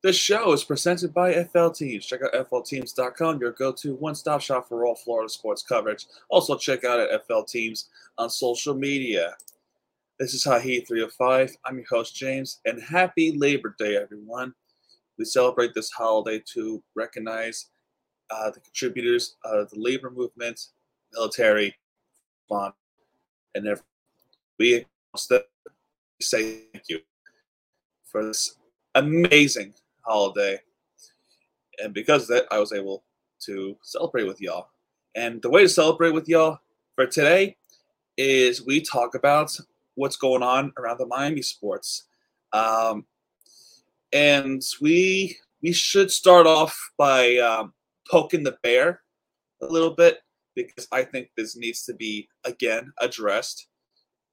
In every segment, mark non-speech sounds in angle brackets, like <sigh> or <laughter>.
This show is presented by FL Teams. Check out FLTeams.com, your go to one stop shop for all Florida sports coverage. Also, check out at FL Teams on social media. This is High Heat 305. I'm your host, James, and happy Labor Day, everyone. We celebrate this holiday to recognize uh, the contributors of the labor movement, military, fun, and everything. We say thank you for this amazing holiday. And because of that, I was able to celebrate with y'all. And the way to celebrate with y'all for today is we talk about what's going on around the Miami sports. Um, and we we should start off by um, poking the bear a little bit because I think this needs to be again addressed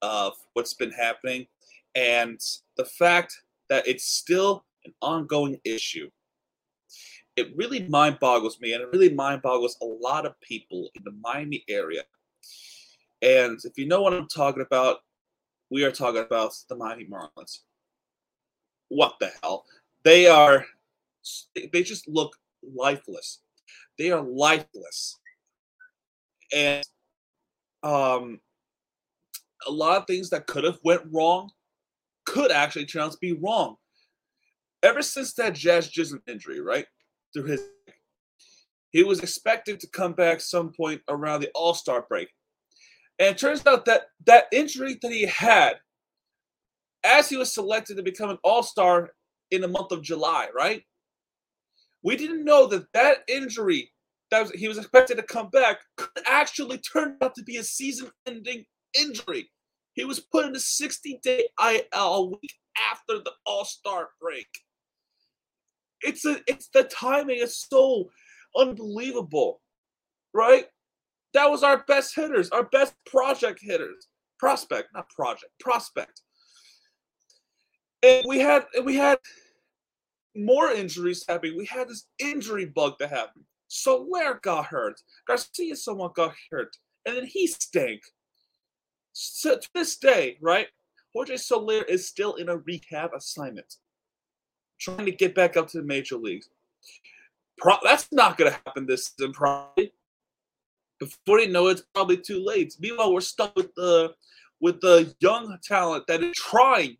of what's been happening and the fact that it's still an ongoing issue. It really mind boggles me, and it really mind boggles a lot of people in the Miami area. And if you know what I'm talking about, we are talking about the Miami Marlins. What the hell? They are, they just look lifeless. They are lifeless. And um, a lot of things that could have went wrong could actually turn out to be wrong ever since that Jazz Chisholm injury, right? Through his he was expected to come back some point around the All-Star break. And it turns out that that injury that he had as he was selected to become an All-Star in the month of July, right? We didn't know that that injury that was, he was expected to come back could actually turn out to be a season-ending injury. He was put in a 60-day IL week after the All-Star break. It's a it's the timing is so unbelievable, right? That was our best hitters, our best project hitters, prospect, not project, prospect. And we had we had more injuries happening. We had this injury bug that happened. Soler got hurt. Garcia someone got hurt. And then he stank. So to this day, right? Jorge Soler is still in a rehab assignment trying to get back up to the major leagues. Pro- that's not going to happen this season, probably. Before they know it, it's probably too late. Meanwhile, we're stuck with the with the young talent that is trying.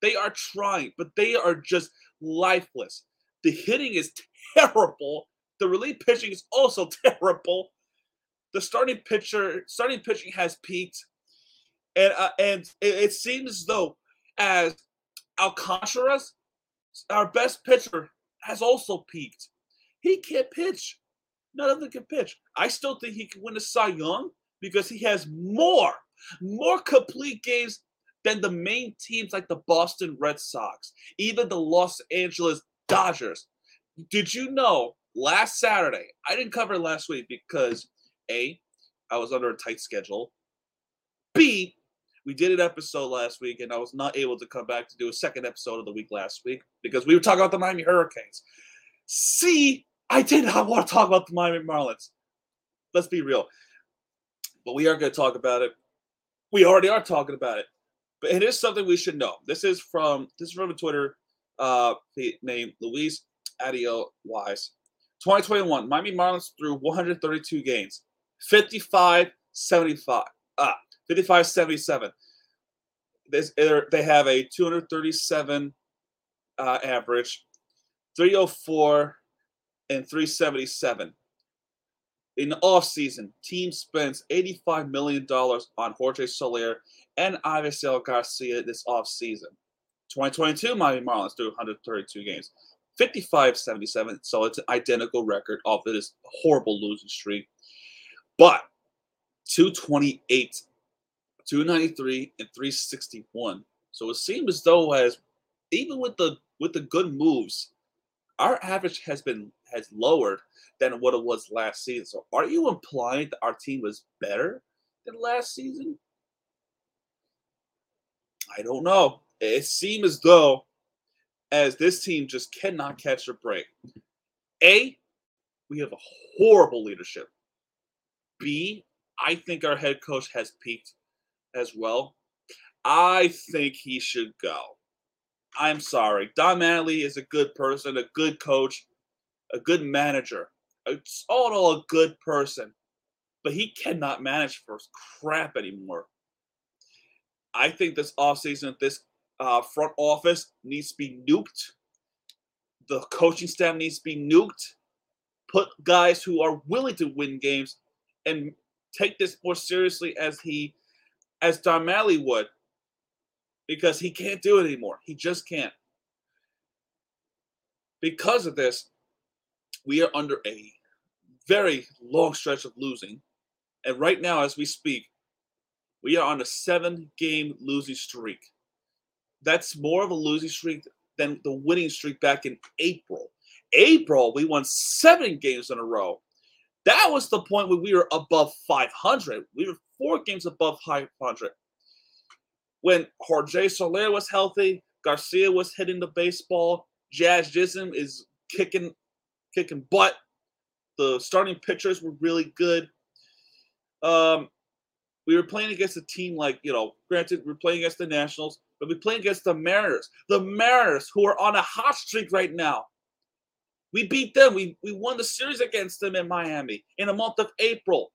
They are trying, but they are just lifeless. The hitting is terrible. The relief pitching is also <laughs> terrible. The starting pitcher, starting pitching has peaked, and uh, and it, it seems as though as Alcantara's our best pitcher has also peaked. He can't pitch. None of them can pitch. I still think he can win a Cy Young because he has more, more complete games than the main teams like the Boston Red Sox, even the Los Angeles Dodgers. Did you know last Saturday? I didn't cover last week because A, I was under a tight schedule. B, we did an episode last week, and I was not able to come back to do a second episode of the week last week because we were talking about the Miami Hurricanes. See, I did not want to talk about the Miami Marlins. Let's be real. But we are going to talk about it. We already are talking about it. But it is something we should know. This is from this is from a Twitter uh, named Luis Adio Wise. 2021, Miami Marlins threw 132 games, 55 75. Ah, 55.77. This, they have a 237 uh, average, 304 and 377. In the offseason, team spends $85 million on Jorge Soler and Avisail Garcia this offseason. 2022 Miami Marlins threw 132 games, 55-77. So it's an identical record off of this horrible losing streak. But 228 293 and 361. So it seems as though as even with the with the good moves, our average has been has lowered than what it was last season. So are you implying that our team was better than last season? I don't know. It seems as though as this team just cannot catch a break. A, we have a horrible leadership. B, I think our head coach has peaked as well. I think he should go. I'm sorry. Don Mattingly is a good person, a good coach, a good manager. It's all in all a good person, but he cannot manage for crap anymore. I think this offseason, this uh, front office needs to be nuked. The coaching staff needs to be nuked. Put guys who are willing to win games and take this more seriously as he, as Don Mattingly would, because he can't do it anymore. He just can't. Because of this, we are under a very long stretch of losing. And right now, as we speak, we are on a seven game losing streak. That's more of a losing streak than the winning streak back in April. April, we won seven games in a row. That was the point where we were above 500. We were four games above 500. When Jorge Soler was healthy, Garcia was hitting the baseball, Jazz Chisholm is kicking kicking butt. The starting pitchers were really good. Um, we were playing against a team like, you know, granted, we're playing against the Nationals, but we're playing against the Mariners. The Mariners, who are on a hot streak right now. We beat them. We, we won the series against them in Miami in the month of April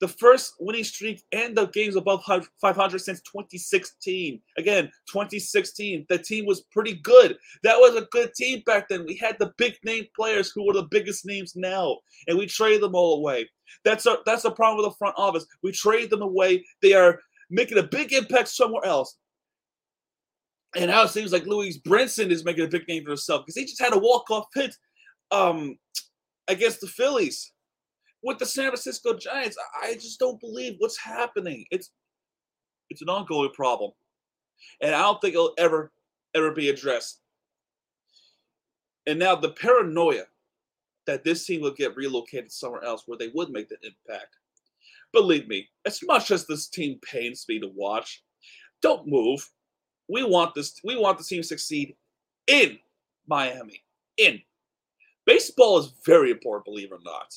the first winning streak and the games above 500 since 2016. Again, 2016, the team was pretty good. That was a good team back then. We had the big name players who were the biggest names now, and we trade them all away. That's a that's a problem with the front office. We trade them away. They are making a big impact somewhere else. And now it seems like Lewis Brinson is making a big name for himself because he just had a walk-off hit um, against the Phillies with the San Francisco Giants, I just don't believe what's happening. It's it's an ongoing problem, and I don't think it'll ever ever be addressed. And now the paranoia that this team will get relocated somewhere else where they would make the impact. Believe me, as much as this team pains me to watch, don't move. We want this. We want the team to succeed in Miami. In baseball is very important, believe it or not.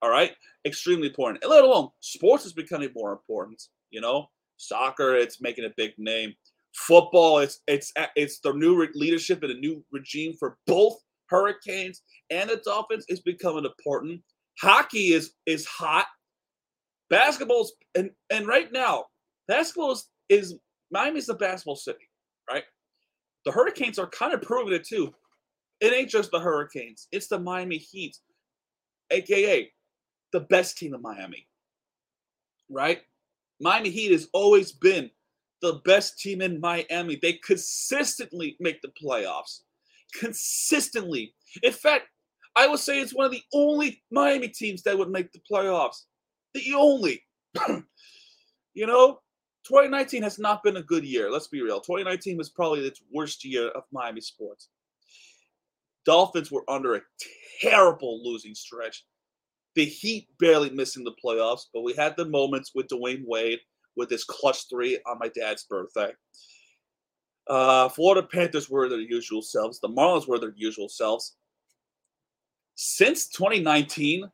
All right, extremely important. And let alone sports is becoming more important. You know, soccer, it's making a big name. Football, it's it's it's the new leadership and a new regime for both Hurricanes and the Dolphins is becoming important. Hockey is is hot. Basketball's and and right now, basketball is, is Miami's the basketball city, right? The Hurricanes are kind of proving it too. It ain't just the Hurricanes; it's the Miami Heat, aka the best team in Miami, right? Miami Heat has always been the best team in Miami. They consistently make the playoffs. Consistently. In fact, I would say it's one of the only Miami teams that would make the playoffs. The only. <clears throat> you know, 2019 has not been a good year. Let's be real. 2019 was probably the worst year of Miami sports. Dolphins were under a terrible losing stretch. The Heat barely missing the playoffs, but we had the moments with Dwyane Wade with his clutch three on my dad's birthday. Uh, Florida Panthers were their usual selves. The Marlins were their usual selves. Since 2019,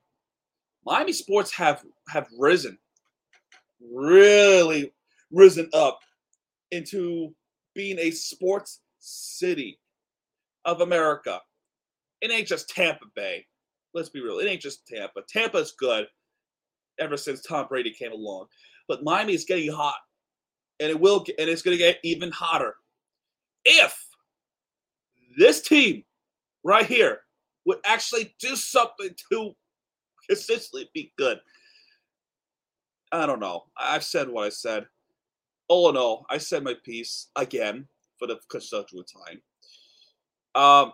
Miami sports have have risen, really risen up into being a sports city of America. It ain't just Tampa Bay let's be real. It ain't just Tampa. Tampa's good ever since Tom Brady came along. But Miami is getting hot. And it will and it's gonna get even hotter. If this team right here would actually do something to consistently be good. I don't know. I've said what I said. All in all, I said my piece again for the constituent time. Um,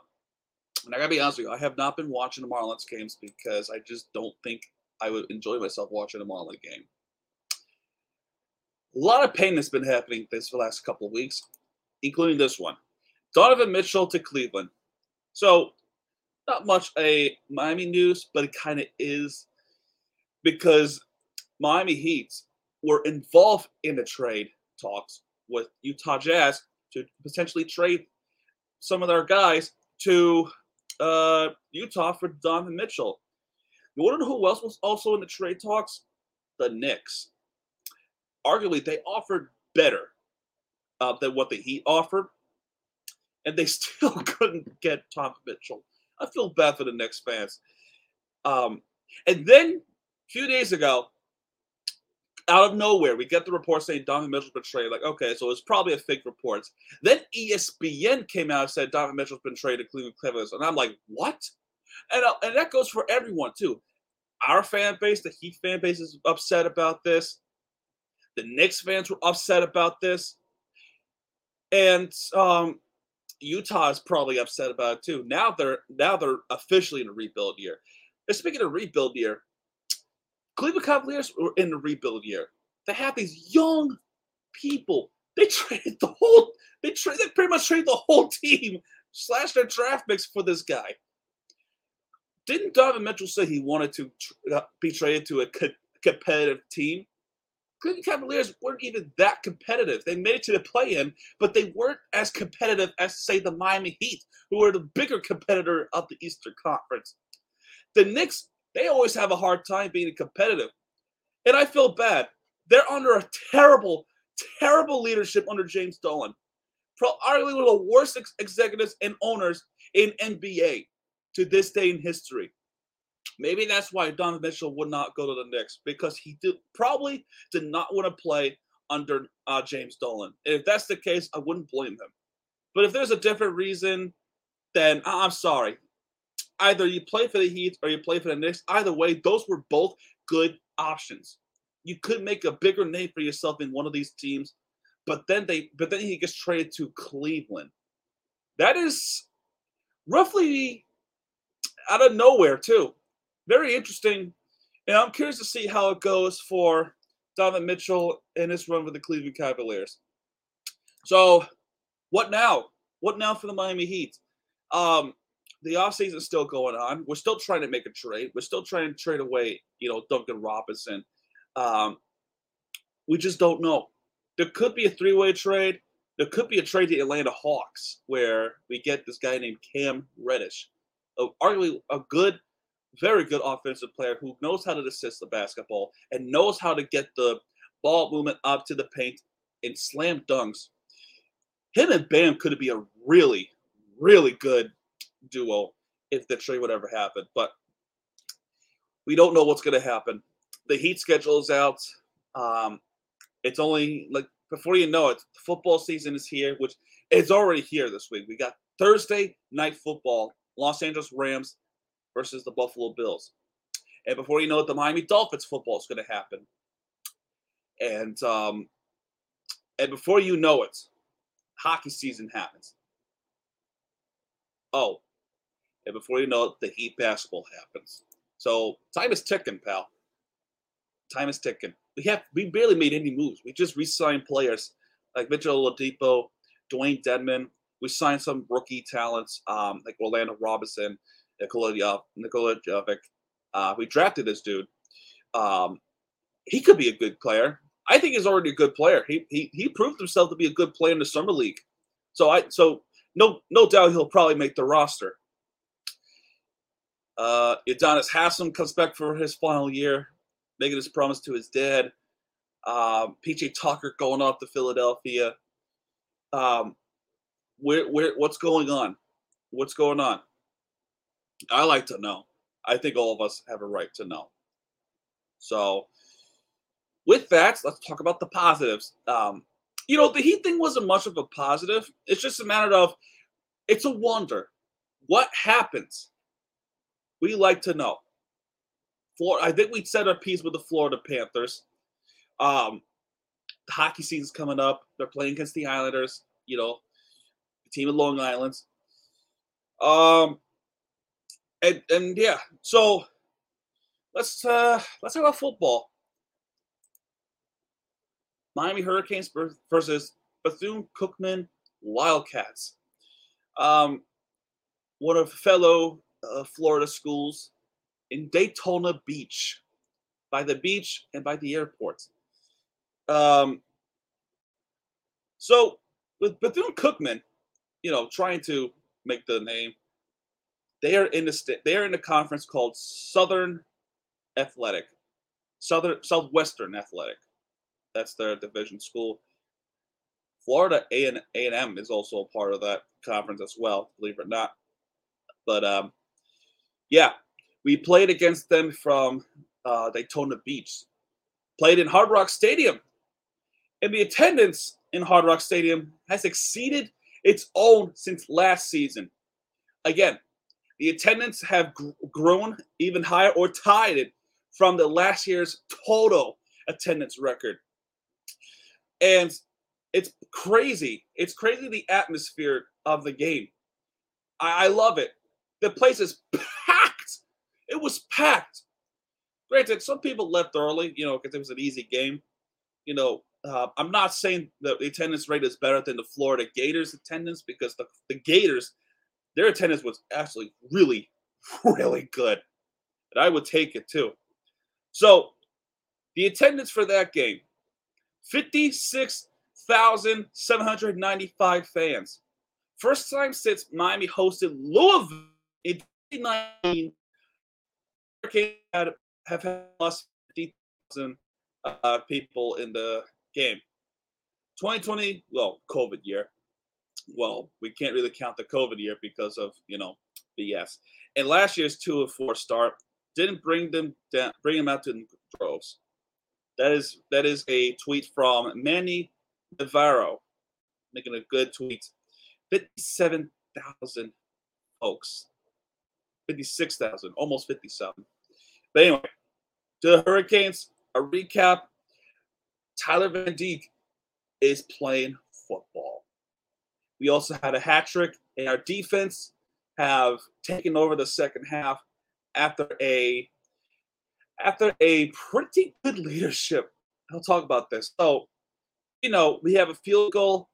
and I gotta be honest with you, I have not been watching the Marlins games because I just don't think I would enjoy myself watching a Marlins game. A lot of pain has been happening this last couple of weeks, including this one. Donovan Mitchell to Cleveland. So, not much a Miami news, but it kind of is because Miami Heat were involved in the trade talks with Utah Jazz to potentially trade some of their guys to uh, Utah for Donovan Mitchell. You want to know who else was also in the trade talks? The Knicks. Arguably, they offered better uh, than what the Heat offered. and they <laughs> still couldn't get Tom Mitchell. I feel bad for the Knicks fans. Um, and then a few days ago, out of nowhere, we get the report saying Donovan Mitchell's been traded. Like, okay, so it's probably a fake report. Then ESPN came out and said Donovan Mitchell's been traded to Cleveland Cavaliers, and I'm like, what? And uh, and that goes for everyone too. Our fan base, the Heat fan base, is upset about this. The Knicks fans were upset about this, and um, Utah is probably upset about it too. Now they're now they're officially in a rebuild year. And speaking of rebuild year, Cleveland Cavaliers were in the rebuild year. They have these young people. They <laughs> traded the whole. They. They pretty much traded the whole team slash their draft picks for this guy. Didn't Donovan Mitchell say he wanted to uh, be traded to a co- competitive team? Cleveland Cavaliers weren't even that competitive. They made it to the play-in, but they weren't as competitive as, say, the Miami Heat, who were the bigger competitor of the Eastern Conference. The Knicks they always have a hard time being competitive. And I feel bad. They're under a terrible, terrible leadership under James Dolan. Arguably one of the worst ex- executives and owners in NBA to this day in history. Maybe that's why Donovan Mitchell would not go to the Knicks because he did, probably did not want to play under uh, James Dolan. And if that's the case, I wouldn't blame him. But if there's a different reason, then I'm sorry either you play for the Heat or you play for the Knicks. Either way, those were both good options. You could make a bigger name for yourself in one of these teams, but then they but then he gets traded to Cleveland. That is roughly out of nowhere too. Very interesting. And I'm curious to see how it goes for Donovan Mitchell in his run with the Cleveland Cavaliers. So, what now? What now for the Miami Heat? Um, the offseason is still going on. We're still trying to make a trade. We're still trying to trade away, you know, Duncan Robinson. Um, we just don't know. There could be a three-way trade. There could be a trade to Atlanta Hawks where we get this guy named Cam Reddish, a, arguably a good, very good offensive player who knows how to assist the basketball and knows how to get the ball movement up to the paint and slam dunks. Him and Bam could be a really, really good duo if the trade would ever happen. But we don't know what's going to happen. The Heat schedule is out. Um, it's only like before you know it, the football season is here, which is already here this week. We got Thursday night football, Los Angeles Rams versus the Buffalo Bills. And before you know it, the Miami Dolphins football is going to happen. And um, and before you know it, hockey season happens. Oh, and before you know it, the Heat basketball happens. So time is ticking, pal. Time is ticking. We have we barely made any moves. We just re-signed players like Mitchell Oladipo, Dewayne Dedmon. We signed some rookie talents um, like Orlando Robinson, Nikola Nikola Jovic. Uh, we drafted this dude. Um, he could be a good player. I think he's already a good player. He, he he proved himself to be a good player in the summer league. So I so no no doubt he'll probably make the roster. Uh, Udonis Haslem comes back for his final year, making his promise to his dad. Um, PJ Tucker going off to Philadelphia. Um, where, where, what's going on? What's going on? I like to know. I think all of us have a right to know. So, with that, let's talk about the positives. Um, you know, the Heat thing wasn't much of a positive. It's just a matter of, it's a wonder. What happens we like to know. For I think we set our piece with the Florida Panthers. Um, the hockey season's coming up. They're playing against the Islanders. You know, the team of Long Island. Um, and and yeah, so let's uh let's talk about football. Miami Hurricanes versus Bethune Cookman Wildcats. Um, one of fellow uh, Florida schools in Daytona Beach, by the beach and by the airport. Um, so with Bethune Cookman, you know, trying to make the name, they are in the st- they are in a conference called Southern Athletic, Southern Southwestern Athletic. That's their division school. Florida A and A and M is also a part of that conference as well, believe it or not. But um, yeah, we played against them from uh, Daytona Beach. Played in Hard Rock Stadium, and the attendance in Hard Rock Stadium has exceeded its own since last season. Again, the attendance have gr- grown even higher or tied it from the last year's total attendance record. And it's crazy. It's crazy the atmosphere of the game. I, I love it. The place is packed. It was packed. Granted, some people left early, you know, because it was an easy game. You know, uh, I'm not saying that the attendance rate is better than the Florida Gators attendance because the, the Gators, their attendance was actually really, <laughs> really good. And I would take it too. So the attendance for that game 56,795 fans. First time since Miami hosted Louisville in 2019. Have, have lost 50,000 uh, people in the game. 2020, well, COVID year. Well, we can't really count the COVID year because of you know BS. And last year's two of four start didn't bring them down, bring them out to the droves. That is that is a tweet from Manny Navarro, making a good tweet. Fifty-seven thousand folks, fifty-six thousand, almost fifty-seven. But anyway, to the Hurricanes, a recap. Tyler Van Dyke is playing football. We also had a hat trick, and our defense have taken over the second half after a after a pretty good leadership. I'll talk about this. So, you know, we have a field goal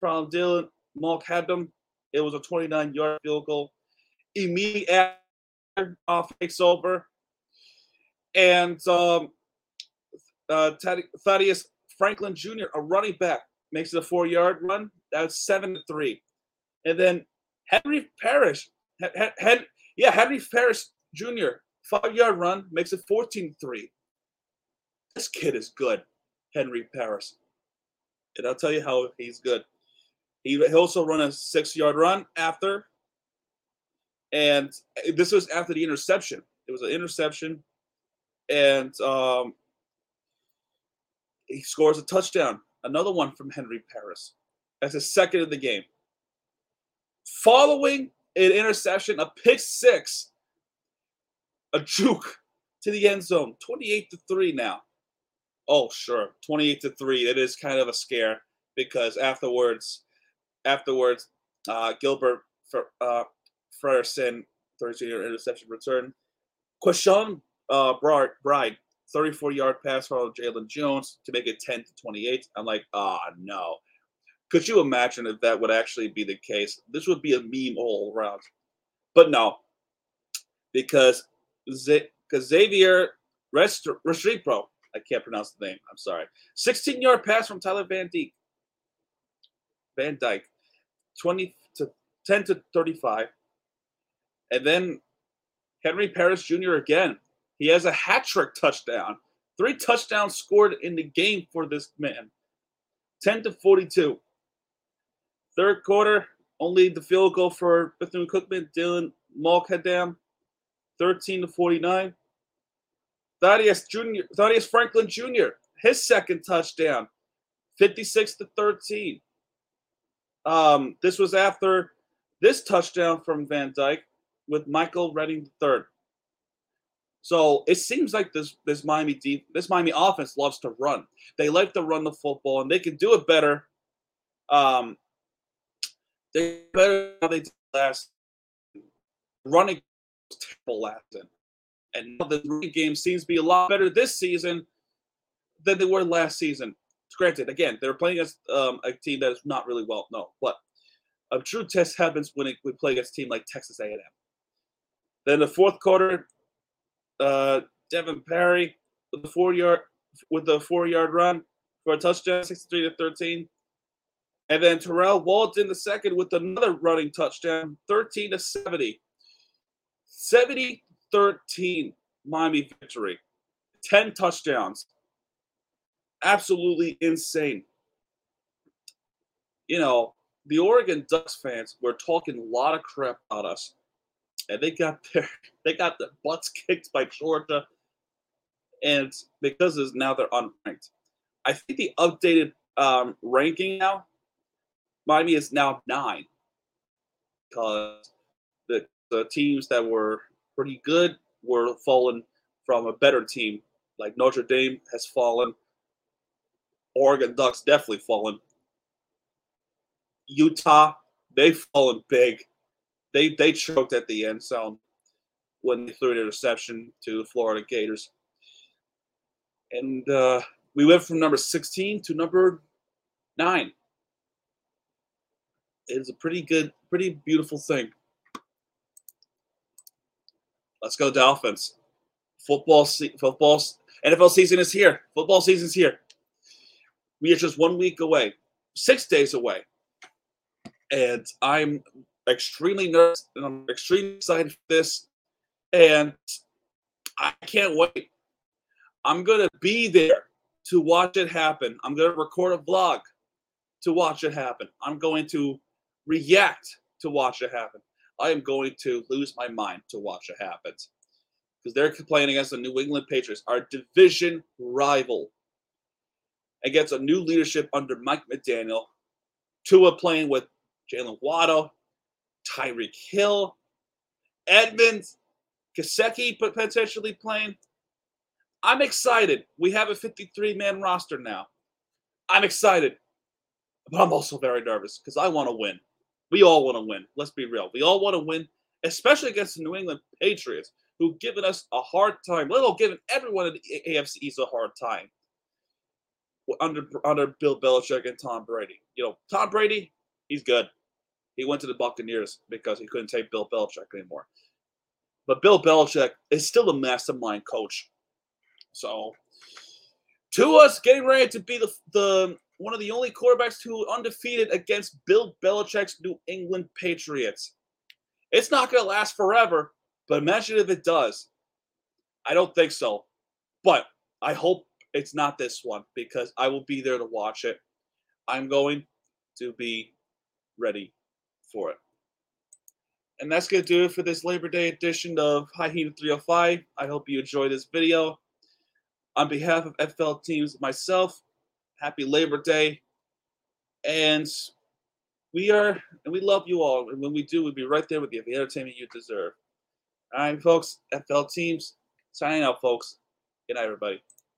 from Dylan Mulcahy. It was a 29 yard field goal. Immediately after, off takes over. And um, uh, Thaddeus Franklin Jr., a running back, makes it a four yard run. That's seven to three. And then Henry Parrish, yeah, Henry Parrish Jr., five yard run, makes it 14 3. This kid is good, Henry Parrish. And I'll tell you how he's good. He, he also run a six yard run after. And this was after the interception. It was an interception. And um, he scores a touchdown. Another one from Henry Parrish. That's his second of the game. Following an interception, a pick six a juke to the end zone, 28 to 3 now. Oh, sure. 28 to 3. It is kind of a scare because afterwards, afterwards, uh, Gilbert for uh, Frierson, 13 yard interception return. Quashon uh, Bride, 34 yard pass from Jalen Jones to make it 10 to 28. I'm like, ah, oh, no. Could you imagine if that would actually be the case? This would be a meme all around. But no, because Xavier Restrepo. I can't pronounce the name. I'm sorry. 16 yard pass from Tyler Van Dyke. Van Dyke. 20 to 10 to 35. And then Henry Parrish Jr. again. He has a hat trick touchdown. Three touchdowns scored in the game for this man. 10 to 42. Third quarter, only the field goal for Bethune Cookman, Dylan Mulcahy 13 to 49. Thaddeus Jr. Thaddeus Franklin Jr. His second touchdown, 56 to 13. Um, this was after this touchdown from Van Dyke with Michael Redding III. So it seems like this this Miami deep this Miami offense loves to run. They like to run the football, and they can do it better. Um, they better how they did last running terrible last. And now the rookie game seems to be a lot better this season than they were last season. Granted, again, they're playing against um, a team that is not really well known, but a true test happens when it, we play against a team like Texas A&M. Then the fourth quarter, uh, Devin Perry with the four yard with the four yard run for a touchdown, 63 to 13. And then Terrell Walton in the second with another running touchdown, 13 to 70. 70 13 Miami victory, 10 touchdowns. Absolutely insane. you know, the Oregon Ducks fans were talking a lot of crap about us, and they got their <laughs> they got their butts kicked by Georgia, and because is now they're unranked. I think the updated um, ranking now, Miami is now nine, because the the teams that were pretty good were fallen from a better team, like Notre Dame has fallen. Oregon Ducks definitely fallen. Utah, they've fallen big. They they choked at the end zone when they threw an interception to the Florida Gators. And uh, we went from number 16 to number nine. It's a pretty good, pretty beautiful thing. Let's go Dolphins. Football, football, NFL season is here. Football season is here. We are just one week away, six days away, and I'm extremely nervous and I'm extremely excited for this, and I can't wait. I'm gonna be there to watch it happen. I'm gonna record a vlog to watch it happen. I'm going to react to watch it happen. I am going to lose my mind to watch it happen because they're playing against the New England Patriots, our division rival, against a new leadership under Mike McDaniel. Tua playing with Jaylen Waddle, Tyreek Hill, Edmonds, Gesicki potentially playing. I'm excited. We have a 53 man roster now. I'm excited, but I'm also very nervous because I want to win. We all want to win. Let's be real. We all want to win, especially against the New England Patriots, who've given us a hard time, little giving everyone in the AFC East a hard time under under Bill Belichick and Tom Brady. You know, Tom Brady, he's good. He went to the Buccaneers because he couldn't take Bill Belichick anymore. But Bill Belichick is still a mastermind coach. So, to us getting ready to be the the one of the only quarterbacks who undefeated against Bill Belichick's New England Patriots. It's not going to last forever, but imagine if it does. I don't think so. But I hope it's not this one because I will be there to watch it. I'm going to be ready for it. And that's going to do it for this Labor Day edition of High Heat 305. I hope you enjoyed this video. On behalf of FL Teams, myself, happy Labor Day. And we are, and we love you all. And when we do, we'll be right there with you, the entertainment you deserve. All right, folks, FL Teams, signing out, folks. Good night, everybody.